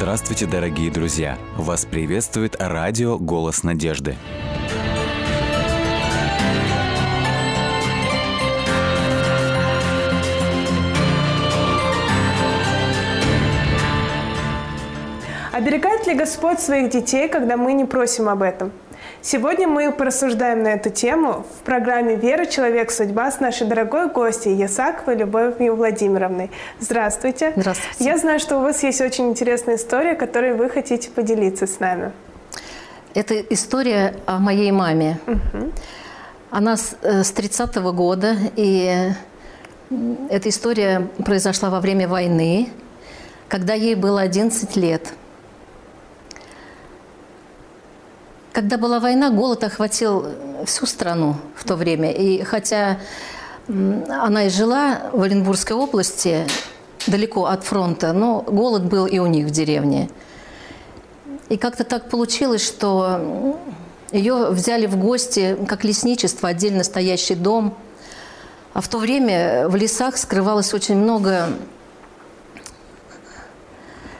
Здравствуйте, дорогие друзья! Вас приветствует радио «Голос надежды». Оберегает ли Господь своих детей, когда мы не просим об этом? Сегодня мы порассуждаем на эту тему в программе «Вера. Человек. Судьба» с нашей дорогой гостьей Ясаковой Любовью Владимировной. Здравствуйте. Здравствуйте. Я знаю, что у вас есть очень интересная история, которой вы хотите поделиться с нами. Это история о моей маме. Угу. Она с, э, с 30-го года, и эта история произошла во время войны, когда ей было 11 лет – Когда была война, голод охватил всю страну в то время. И хотя она и жила в Оренбургской области, далеко от фронта, но голод был и у них в деревне. И как-то так получилось, что ее взяли в гости как лесничество, отдельно стоящий дом. А в то время в лесах скрывалось очень много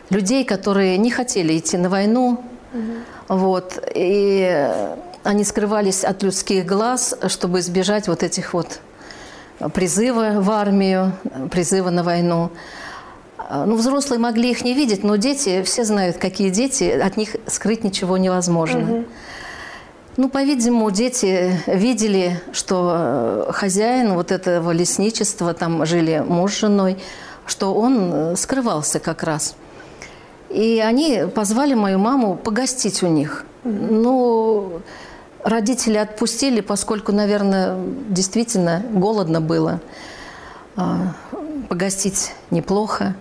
людей, которые не хотели идти на войну, вот. И они скрывались от людских глаз, чтобы избежать вот этих вот призыва в армию, призыва на войну. Ну, взрослые могли их не видеть, но дети, все знают, какие дети, от них скрыть ничего невозможно. Угу. Ну, по-видимому, дети видели, что хозяин вот этого лесничества, там жили муж с женой, что он скрывался как раз – и они позвали мою маму погостить у них. Ну, родители отпустили, поскольку, наверное, действительно голодно было. А, погостить неплохо.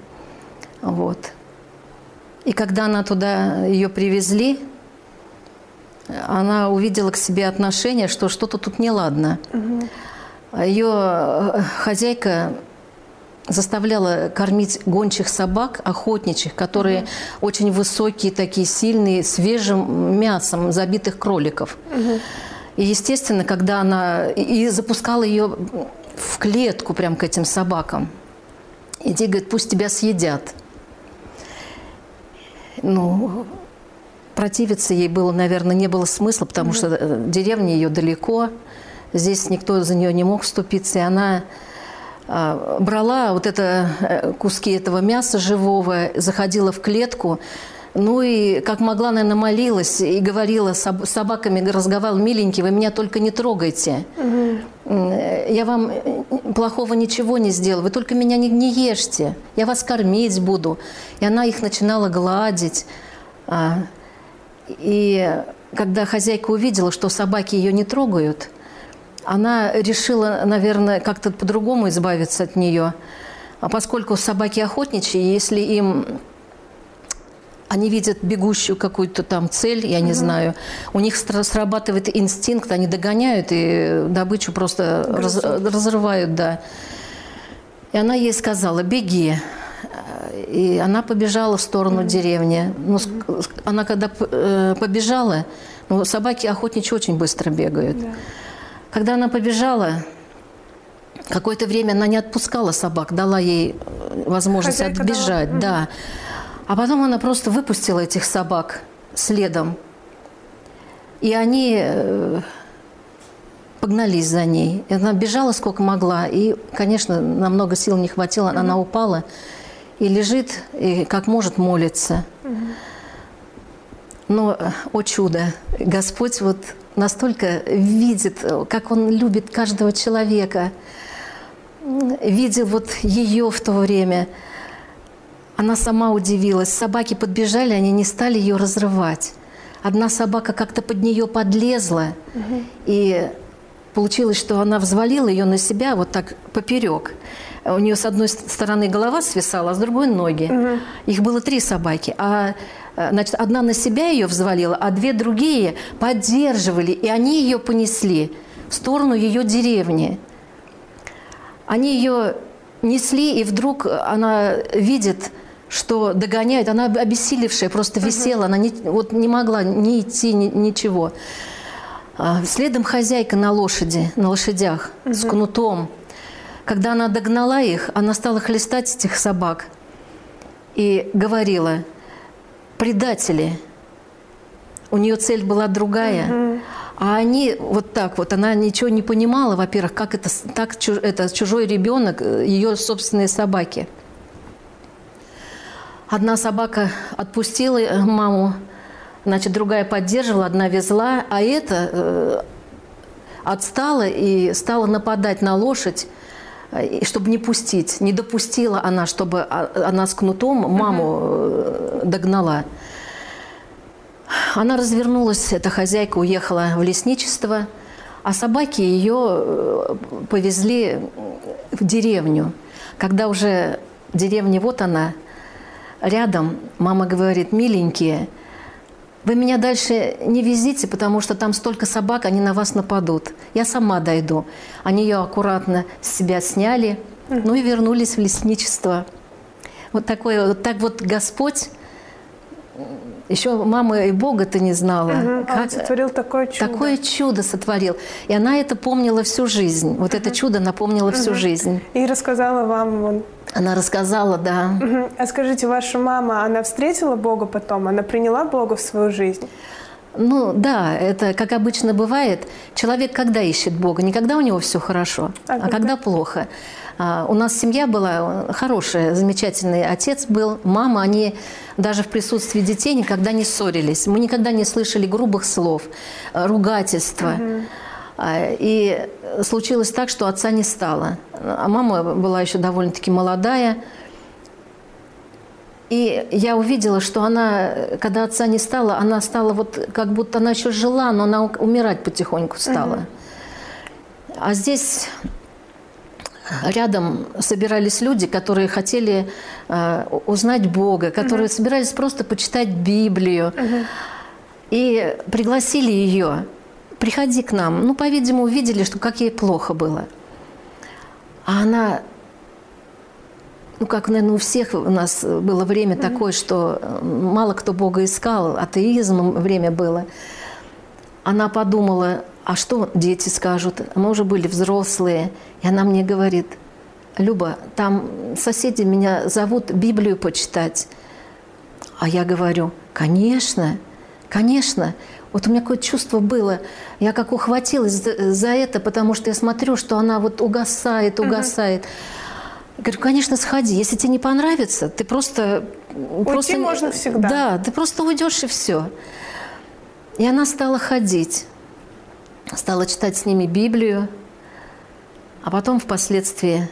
Вот. И когда она туда ее привезли, она увидела к себе отношение, что что-то тут неладно. Угу. Ее э, хозяйка заставляла кормить гончих собак, охотничьих, которые mm-hmm. очень высокие, такие сильные, свежим мясом забитых кроликов. Mm-hmm. И, естественно, когда она... И запускала ее в клетку прям к этим собакам. Иди, говорит, пусть тебя съедят. Ну, противиться ей было, наверное, не было смысла, потому mm-hmm. что э, деревня ее далеко. Здесь никто за нее не мог вступиться, и она брала вот это э, куски этого мяса живого, заходила в клетку, ну и, как могла, наверное, молилась и говорила с собаками, разговаривала, миленькие, вы меня только не трогайте. Угу. Я вам плохого ничего не сделаю, вы только меня не, не ешьте, я вас кормить буду. И она их начинала гладить. А, и когда хозяйка увидела, что собаки ее не трогают, она решила, наверное, как-то по-другому избавиться от нее. А поскольку собаки охотничьи, если им они видят бегущую какую-то там цель, я не угу. знаю, у них срабатывает инстинкт, они догоняют и добычу просто раз, разрывают, да. И она ей сказала, беги. И она побежала в сторону mm деревни. Ну, она когда э, побежала, ну, собаки охотничьи очень быстро бегают. Yeah. Когда она побежала, какое-то время она не отпускала собак, дала ей э, возможность Хозяйка отбежать, дала. да. А потом она просто выпустила этих собак следом. И они э, погнались за ней. И она бежала сколько могла. И, конечно, намного сил не хватило. Она угу. упала и лежит, и как может молится. Угу. Но, о чудо, Господь вот настолько видит, как он любит каждого человека, видел вот ее в то время. Она сама удивилась. Собаки подбежали, они не стали ее разрывать. Одна собака как-то под нее подлезла, угу. и получилось, что она взвалила ее на себя вот так поперек. У нее с одной стороны голова свисала, а с другой ноги. Угу. Их было три собаки. А значит, одна на себя ее взвалила, а две другие поддерживали, и они ее понесли в сторону ее деревни. Они ее несли, и вдруг она видит, что догоняют. Она обессилевшая, просто висела, она не, вот не могла ни идти, ни, ничего. А, следом хозяйка на лошади, на лошадях, угу. с кнутом. Когда она догнала их, она стала хлестать этих собак и говорила – предатели. У нее цель была другая. А они вот так вот, она ничего не понимала, во-первых, как это, так, это чужой ребенок, э, ее собственные собаки. Одна собака отпустила э, маму, значит, другая поддерживала, одна везла, а эта э, отстала и стала нападать на лошадь, чтобы не пустить. Не допустила она, чтобы она с кнутом маму э, догнала. Она развернулась, эта хозяйка уехала в лесничество, а собаки ее э, повезли в деревню. Когда уже деревня, вот она, рядом, мама говорит, миленькие, вы меня дальше не везите, потому что там столько собак, они на вас нападут. Я сама дойду. Они ее аккуратно с себя сняли, ну и вернулись в лесничество. Вот такое, вот так вот Господь еще мама и Бога-то не знала. Угу. Как... Он сотворил такое чудо. Такое чудо сотворил. И она это помнила всю жизнь. Вот угу. это чудо напомнила всю угу. жизнь. И рассказала вам. Она рассказала, да. Угу. А скажите, ваша мама, она встретила Бога потом? Она приняла Бога в свою жизнь? Ну да, это как обычно бывает. Человек когда ищет Бога? Не когда у него все хорошо, а, а когда? когда плохо. А, у нас семья была хорошая, замечательный отец был, мама, они даже в присутствии детей никогда не ссорились. Мы никогда не слышали грубых слов, э, ругательства. Угу. И случилось так, что отца не стало. А мама была еще довольно-таки молодая. И я увидела, что она, когда отца не стало, она стала вот, как будто она еще жила, но она умирать потихоньку стала. Угу. А здесь рядом собирались люди, которые хотели э, узнать Бога, которые угу. собирались просто почитать Библию. Угу. И пригласили ее, приходи к нам. Ну, по-видимому, увидели, что как ей плохо было. А она, ну, как, наверное, у всех у нас было время угу. такое, что мало кто Бога искал, атеизмом время было. Она подумала, а что дети скажут? Мы уже были взрослые. И она мне говорит, Люба, там соседи меня зовут Библию почитать. А я говорю, конечно, конечно. Вот у меня какое-то чувство было. Я как ухватилась за, за это, потому что я смотрю, что она вот угасает, угасает. Я говорю, конечно, сходи. Если тебе не понравится, ты просто... Уйти просто, можно всегда. Да, ты просто уйдешь и все. И она стала ходить стала читать с ними Библию, а потом впоследствии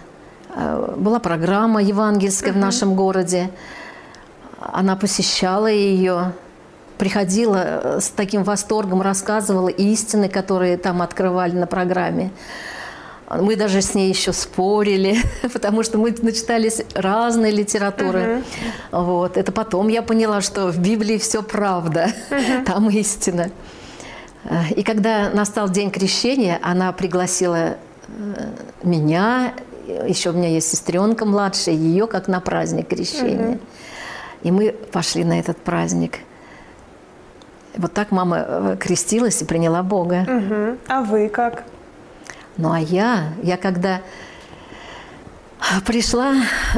э, была программа евангельская в нашем городе. Она посещала ее, приходила э, с таким восторгом, рассказывала истины, которые там открывали на программе. Мы даже с ней еще спорили, потому что мы начитались разной литературы. Uh-huh. Вот. Это потом я поняла, что в Библии все правда, uh-huh. там истина. И когда настал день крещения, она пригласила э, меня, еще у меня есть сестренка младшая, ее как на праздник крещения. Угу. И мы пошли на этот праздник. Вот так мама э, крестилась и приняла Бога. Угу. А вы как? Ну а я, я когда пришла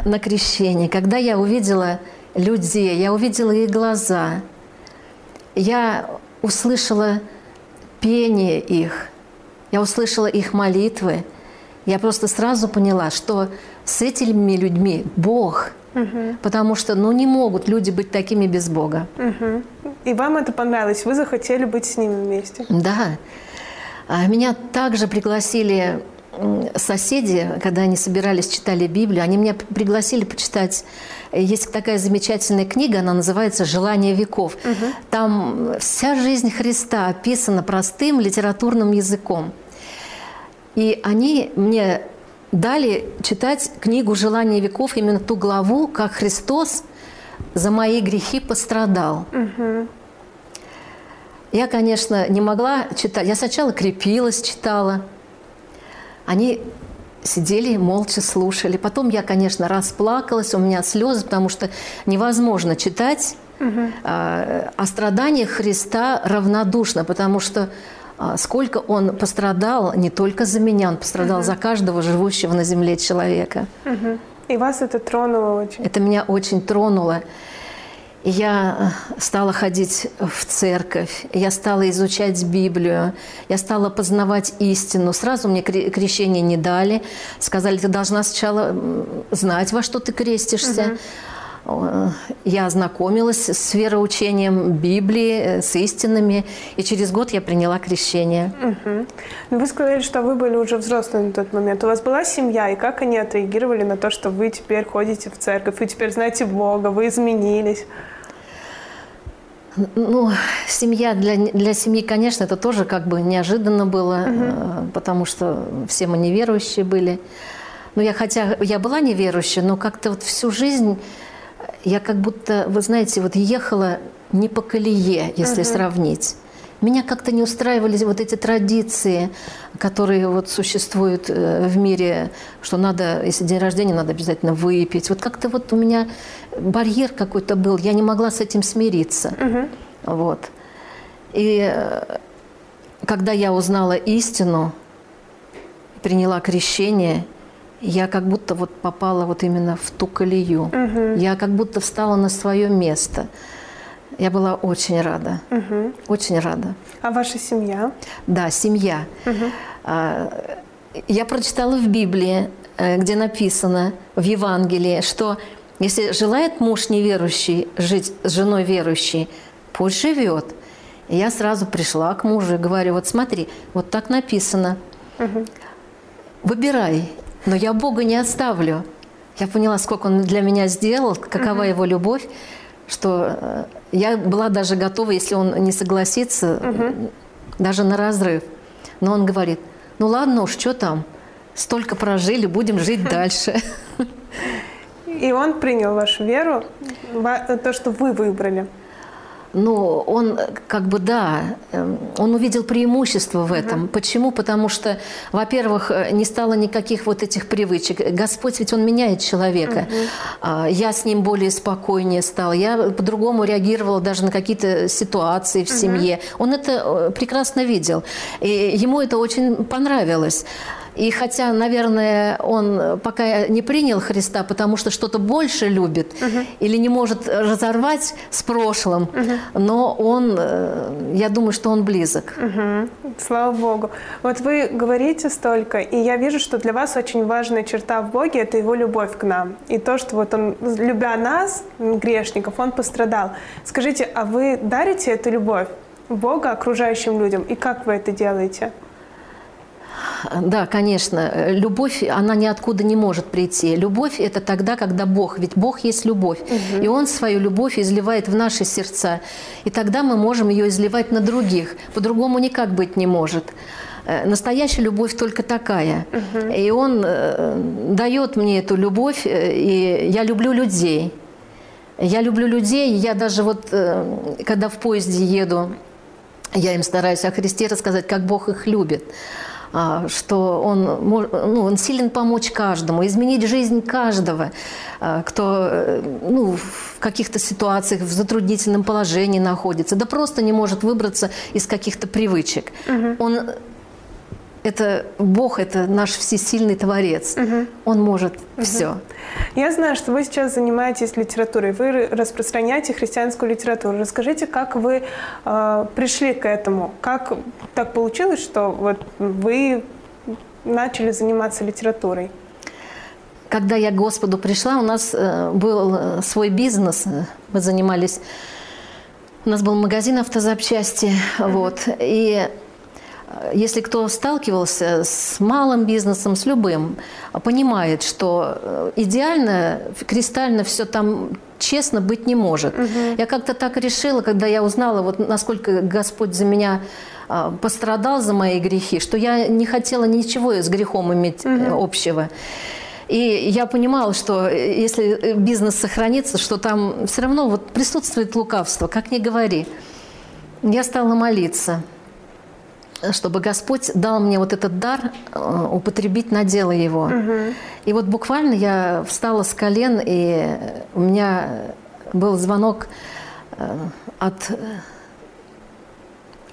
на крещение, когда я увидела людей, я увидела их глаза, я услышала пение их, я услышала их молитвы, я просто сразу поняла, что с этими людьми Бог, угу. потому что ну, не могут люди быть такими без Бога. Угу. И вам это понравилось? Вы захотели быть с ними вместе? Да. А меня также пригласили соседи, когда они собирались, читали Библию, они меня пригласили почитать. Есть такая замечательная книга, она называется «Желание веков». Угу. Там вся жизнь Христа описана простым литературным языком. И они мне дали читать книгу «Желание веков», именно ту главу, как Христос за мои грехи пострадал. Угу. Я, конечно, не могла читать. Я сначала крепилась, читала – они сидели, молча слушали. Потом я, конечно, расплакалась, у меня слезы, потому что невозможно читать угу. о, о страданиях Христа равнодушно, потому что а, сколько он пострадал не только за меня, он пострадал угу. за каждого живущего на земле человека. Угу. И вас это тронуло очень? Это меня очень тронуло. я стала ходить в церковь, я стала изучать Библию, я стала познавать истину. Сразу мне крещение не дали. Сказали, ты должна сначала знать, во что ты крестишься. Угу. Я ознакомилась с вероучением Библии, э, с истинами, и через год я приняла крещение. Угу. Вы сказали, что вы были уже взрослые на тот момент. У вас была семья, и как они отреагировали на то, что вы теперь ходите в церковь, вы теперь знаете Бога, вы изменились? Ну, семья для, для семьи, конечно, это тоже как бы неожиданно было, угу. потому что все мы неверующие были. Но я хотя я была неверующей, но как-то вот всю жизнь я как будто, вы знаете, вот ехала не по колее, если uh-huh. сравнить. Меня как-то не устраивали вот эти традиции, которые вот существуют э, в мире, что надо, если день рождения, надо обязательно выпить. Вот как-то вот у меня барьер какой-то был, я не могла с этим смириться. Uh-huh. Вот. И э, когда я узнала истину, приняла крещение – я как будто вот попала вот именно в ту колею. Угу. Я как будто встала на свое место. Я была очень рада. Угу. Очень рада. А ваша семья? Да, семья. Угу. Я прочитала в Библии, э, где написано в Евангелии, что если желает муж неверующий жить с женой верующей, пусть живет. И я сразу пришла к мужу и говорю, вот смотри, вот так написано. Угу. Выбирай. Но я Бога не оставлю. Я поняла, сколько Он для меня сделал, какова uh-huh. Его любовь, что э, я была даже готова, если Он не согласится, uh-huh. даже на разрыв. Но Он говорит, ну ладно уж, что там, столько прожили, будем жить дальше. И Он принял вашу веру, то, что вы выбрали. Ну, он как бы, да, эм, он увидел преимущество в этом. Uh-huh. Почему? Потому что, во-первых, э, не стало никаких вот этих привычек. Господь ведь он меняет человека. Uh-huh. Я с ним более спокойнее стала. Я по-другому реагировала даже на какие-то ситуации в uh-huh. семье. Он это э, прекрасно видел. И ему это очень понравилось. И хотя, наверное, он пока не принял Христа, потому что что-то больше любит угу. или не может разорвать с прошлым, угу. но он, э, я думаю, что он близок. Угу. Слава Богу. Вот вы говорите столько, и я вижу, что для вас очень важная черта в Боге – это его любовь к нам. И то, что вот он, любя нас, грешников, он пострадал. Скажите, а вы дарите эту любовь Бога окружающим людям? И как вы это делаете? Да, конечно. Любовь, она ниоткуда не может прийти. Любовь – это тогда, когда Бог, ведь Бог есть любовь. Угу. И Он свою любовь изливает в наши сердца. И тогда мы можем ее изливать на других. По-другому никак быть не может. Э, настоящая любовь только такая. Угу. И Он э, дает мне эту любовь, э, и я люблю людей. Я люблю людей, я даже вот, когда в поезде еду, я им стараюсь о Христе рассказать, как Бог их любит. А, что он, ну, он силен помочь каждому, изменить жизнь каждого, а, кто э, ну, в каких-то ситуациях в затруднительном положении находится, да просто не может выбраться из каких-то привычек. Угу. Он это Бог, это наш всесильный Творец. Угу. Он может угу. все. Я знаю, что вы сейчас занимаетесь литературой, вы распространяете христианскую литературу. Расскажите, как вы э, пришли к этому? Как так получилось, что вот вы начали заниматься литературой? Когда я к Господу пришла, у нас э, был э, свой бизнес, мы занимались, у нас был магазин автозапчасти, mm-hmm. вот, и если кто сталкивался с малым бизнесом, с любым, понимает, что э, идеально, кристально все там честно быть не может. Угу. Я как-то так решила, когда я узнала, вот насколько Господь за меня а, пострадал за мои грехи, что я не хотела ничего с грехом иметь угу. общего. И я понимала, что э, если бизнес сохранится, что там все равно вот присутствует лукавство, как ни говори. Я стала молиться чтобы Господь дал мне вот этот дар э, употребить на дело его. Угу. И вот буквально я встала с колен, и у меня был звонок э, от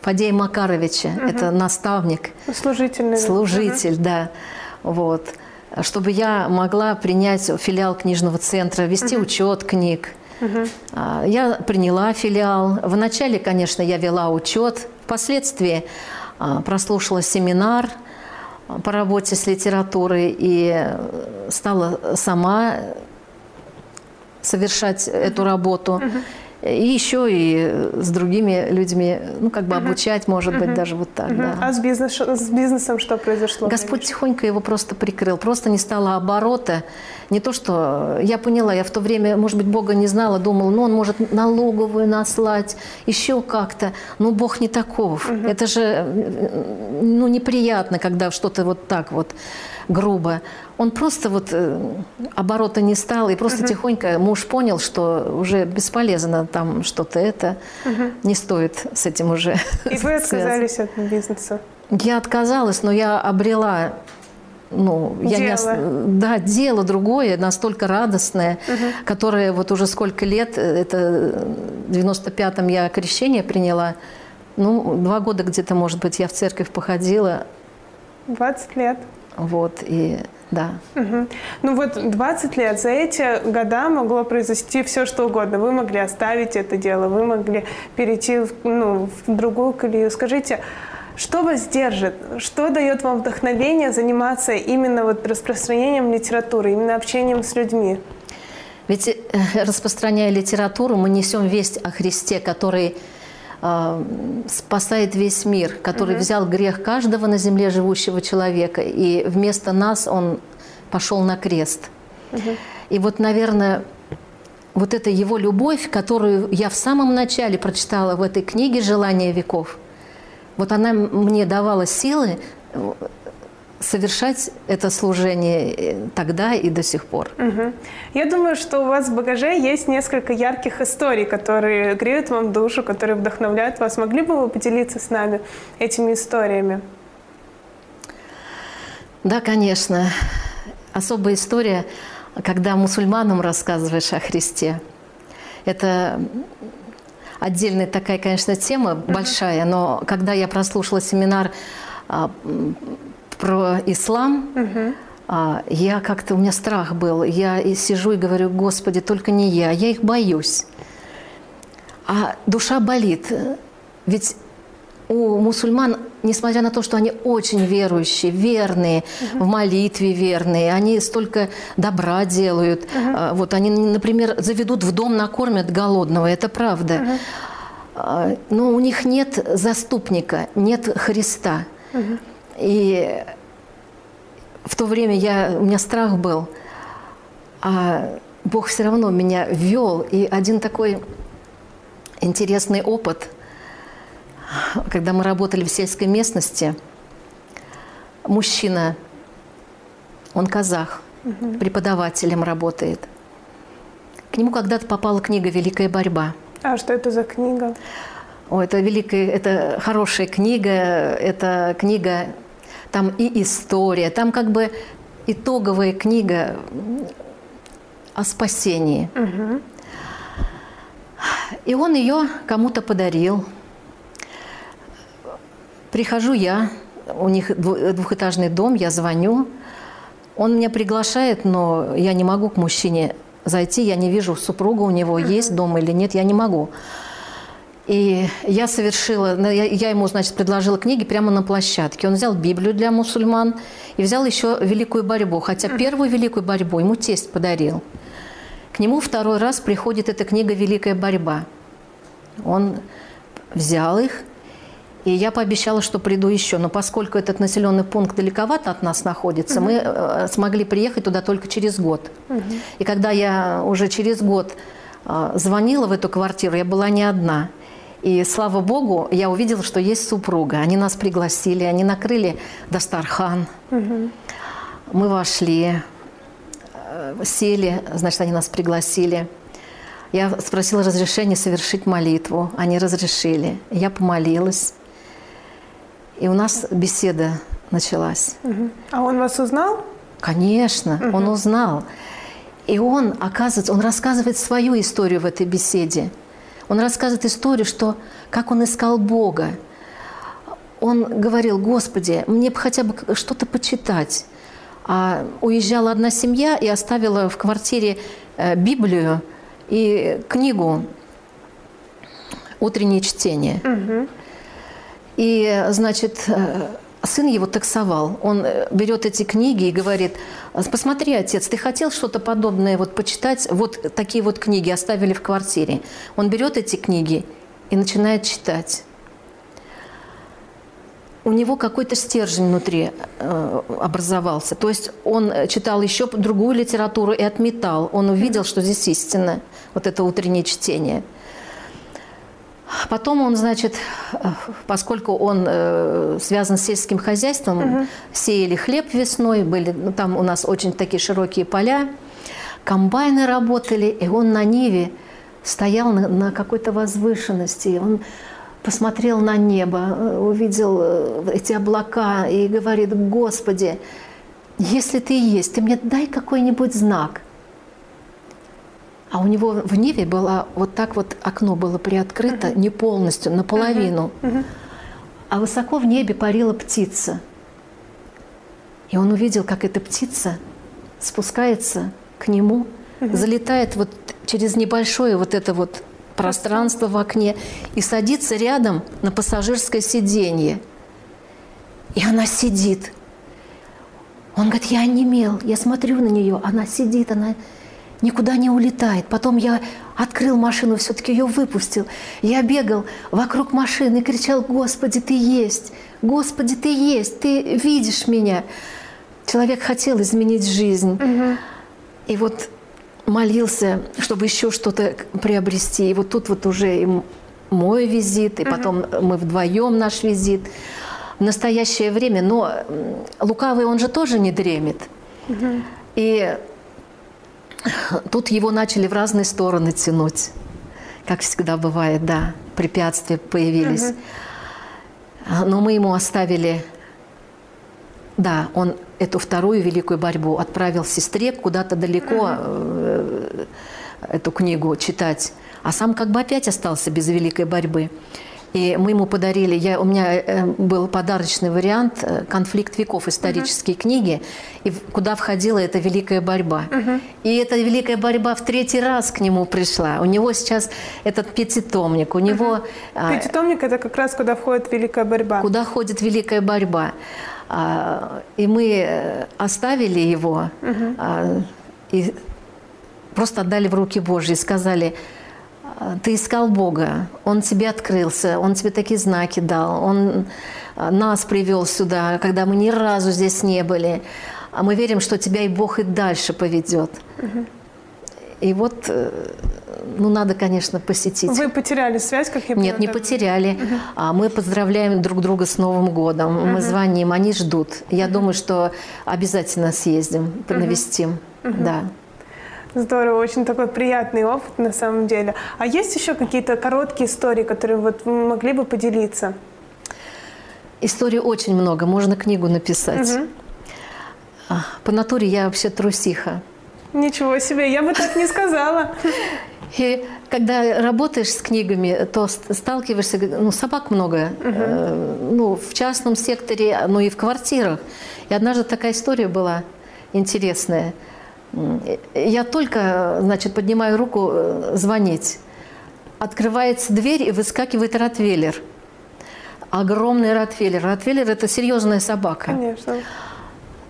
Фадея Макаровича, угу. это наставник. Служитель. Служитель, угу. да. Вот. Чтобы я могла принять филиал книжного центра, вести угу. учет книг. А, Я приняла филиал. Вначале, конечно, я вела учет. Впоследствии прослушала семинар а, по работе с литературой и э, стала сама совершать эту работу. И еще и с другими людьми, ну, как бы обучать, может быть, даже вот так, да. А с, бизнес, с бизнесом что произошло? Господь тихонько его просто прикрыл. Просто не стало оборота. Не то, что... Я поняла, я в то время, может быть, Бога не знала, думала, ну, он может налоговую наслать, еще как-то. Но Бог не таков. Это же, ну, неприятно, когда что-то вот так вот грубо. Он просто вот э, оборота не стал, и просто тихонько муж понял, что уже бесполезно там что-то это, не стоит с этим уже И вы отказались от бизнеса? Я отказалась, но я обрела ну, я не ос- Дело. да, дело другое, настолько радостное, которое вот уже сколько лет, э, это в 95-м я крещение приняла, ну, два года где-то, может быть, я в церковь походила, 20 лет. Вот, и да. Мгм. Ну вот 20 лет, за эти года могло произойти все, что угодно. Вы могли оставить это дело, вы могли перейти в, ну, в другую колею. Скажите, что вас держит? Что дает вам вдохновение заниматься именно вот распространением литературы, именно общением с людьми? Ведь, э, распространяя литературу, мы несем весть о Христе, который спасает весь мир, который взял грех каждого на земле живущего человека, и вместо нас Он пошел на крест. И вот, наверное, вот эта Его любовь, которую я в самом начале прочитала в этой книге «Желание веков», вот она мне давала силы совершать это служение э, тогда и до сих пор. Мгм. Я думаю, что у вас в багаже есть несколько ярких историй, которые греют вам душу, которые вдохновляют вас. Могли бы вы поделиться с нами этими историями? Да, конечно. Особая история, когда мусульманам рассказываешь о Христе. Это отдельная такая, конечно, тема большая, но когда я прослушала семинар а, про ислам, а, я как-то, у меня страх был. Я и сижу и говорю, Господи, только не я, я их боюсь. А душа болит. Ведь у мусульман, несмотря на то, что они очень верующие, верные, в молитве верные, они столько добра делают. А, Вот они, например, заведут в дом, накормят голодного, это правда. А, Но у них нет заступника, нет Христа. И в то время я, у меня страх был, а Бог все равно меня вел. И один такой интересный опыт, когда мы работали в сельской местности, мужчина, он казах, преподавателем работает. К нему когда-то попала книга «Великая борьба». А что это за книга? О, это великая, это хорошая книга, это книга, там и история, там как бы итоговая книга о спасении. И он ее кому-то подарил. Прихожу я, у них дву- двухэтажный дом, я звоню. Он меня приглашает, но я не могу к мужчине зайти, я не вижу, супруга у него есть дом или нет, я не могу. И я совершила, я, ему, значит, предложила книги прямо на площадке. Он взял Библию для мусульман и взял еще «Великую борьбу», хотя первую «Великую борьбу» ему тесть подарил. К нему второй раз приходит эта книга «Великая борьба». Он взял их, и я пообещала, что приду еще. Но поскольку этот населенный пункт далековато от нас находится, мы э, смогли приехать туда только через год. И когда я уже через год э, звонила в эту квартиру, я была не одна. И слава богу, я увидела, что есть супруга. Они нас пригласили, они накрыли Дастархан. Мы вошли, э, сели, значит, они нас пригласили. Я спросила разрешения совершить молитву. Они разрешили. Я помолилась. И у нас беседа началась. А он вас узнал? Конечно, он узнал. И он, оказывается, он рассказывает свою историю в этой беседе. Он рассказывает историю, что как он искал Бога. Он говорил, Господи, мне бы хотя бы что-то почитать. А уезжала одна семья и оставила в квартире э, Библию и книгу «Утреннее чтение». И, значит, э, сын его таксовал. Он э, берет эти книги и говорит, посмотри, отец, ты хотел что-то подобное вот почитать? Вот такие вот книги оставили в квартире. Он берет эти книги и начинает читать. У него какой-то стержень внутри э, образовался. То есть он читал еще другую литературу и отметал. Он увидел, что здесь истина, вот это утреннее чтение – Потом он, значит, поскольку он э, связан с сельским хозяйством, угу. сеяли хлеб весной, были, ну, там у нас очень такие широкие поля, комбайны работали, и он на Ниве стоял на, на какой-то возвышенности, он посмотрел на небо, э, увидел э, эти облака и говорит, Господи, если ты есть, ты мне дай какой-нибудь знак. А у него в Ниве было вот так вот окно было приоткрыто, uh-huh. не полностью, наполовину. Uh-huh. Uh-huh. А высоко в небе парила птица. И он увидел, как эта птица спускается к нему, uh-huh. залетает вот через небольшое вот это вот пространство в окне и садится рядом на пассажирское сиденье. И она сидит. Он говорит, я онемел, я смотрю на нее, она сидит, она никуда не улетает. Потом я открыл машину, все-таки ее выпустил. Я бегал вокруг машины и кричал, Господи, Ты есть! Господи, Ты есть! Ты видишь меня! Человек хотел изменить жизнь. Угу. И вот молился, чтобы еще что-то приобрести. И вот тут вот уже и мой визит, и угу. потом мы вдвоем наш визит. В настоящее время, но лукавый он же тоже не дремет. Угу. И Тут его начали в разные стороны тянуть. Как всегда бывает, да, препятствия появились. Угу. Но мы ему оставили, да, он эту вторую великую борьбу отправил сестре куда-то далеко угу. эту книгу читать, а сам как бы опять остался без великой борьбы. И мы ему подарили, я, у меня э, был подарочный вариант э, «Конфликт веков» исторические uh-huh. книги, и куда входила эта великая борьба. Uh-huh. И эта великая борьба в третий раз к нему пришла. У него сейчас этот пятитомник, у него... Uh-huh. Пятитомник – это как раз куда входит великая борьба. Куда входит великая борьба. А, и мы э, оставили его uh-huh. и просто отдали в руки Божьи и сказали – ты искал Бога, Он тебе открылся, Он тебе такие знаки дал, Он а, нас привел сюда, когда мы ни разу здесь не были. А мы верим, что тебя и Бог и дальше поведет. Угу. И вот, э, ну, надо, конечно, посетить. Вы потеряли связь, как я поняла? Нет, не потеряли. Угу. А мы поздравляем друг друга с Новым годом. Угу. Мы звоним, они ждут. Я угу. думаю, что обязательно съездим, навестим. Угу. Да. Здорово, очень такой приятный опыт на самом деле. А есть еще какие-то короткие истории, которые вот вы могли бы поделиться? Историй очень много, можно книгу написать. Угу. По натуре я вообще трусиха. Ничего себе, я бы так не сказала. И когда работаешь с книгами, то сталкиваешься, ну, собак много, угу. э, ну, в частном секторе, ну и в квартирах. И однажды такая история была интересная – я только, значит, поднимаю руку э, звонить. Открывается дверь и выскакивает ротвейлер. Огромный ротвейлер. Ротвейлер – это серьезная собака. Конечно.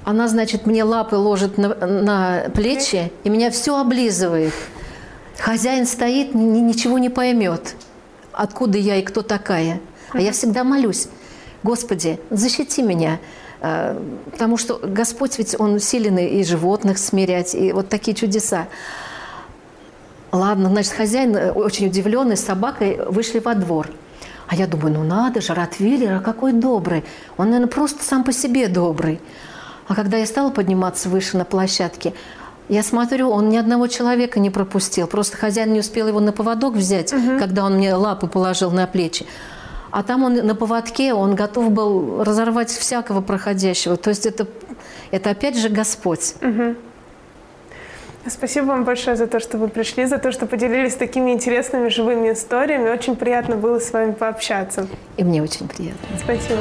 Она, значит, мне лапы ложит на, на плечи и меня все облизывает. Хозяин стоит, ни, ничего не поймет, откуда я и кто такая. А я всегда молюсь. Господи, защити меня. Э, потому что Господь ведь, Он силен и животных смирять, и вот такие чудеса. Ладно, значит, хозяин, э, очень удивленный, с собакой вышли во двор. А я думаю, ну надо же, Ротвейлер, а какой добрый. Он, наверное, просто сам по себе добрый. А когда я стала подниматься выше на площадке, я смотрю, он ни одного человека не пропустил. Просто хозяин не успел его на поводок взять, угу. когда он мне лапы положил на плечи. А там он на поводке, он готов был разорвать всякого проходящего. То есть это, это опять же Господь. Угу. Спасибо вам большое за то, что вы пришли, за то, что поделились такими интересными живыми историями. Очень приятно было с вами пообщаться. И мне очень приятно. Спасибо.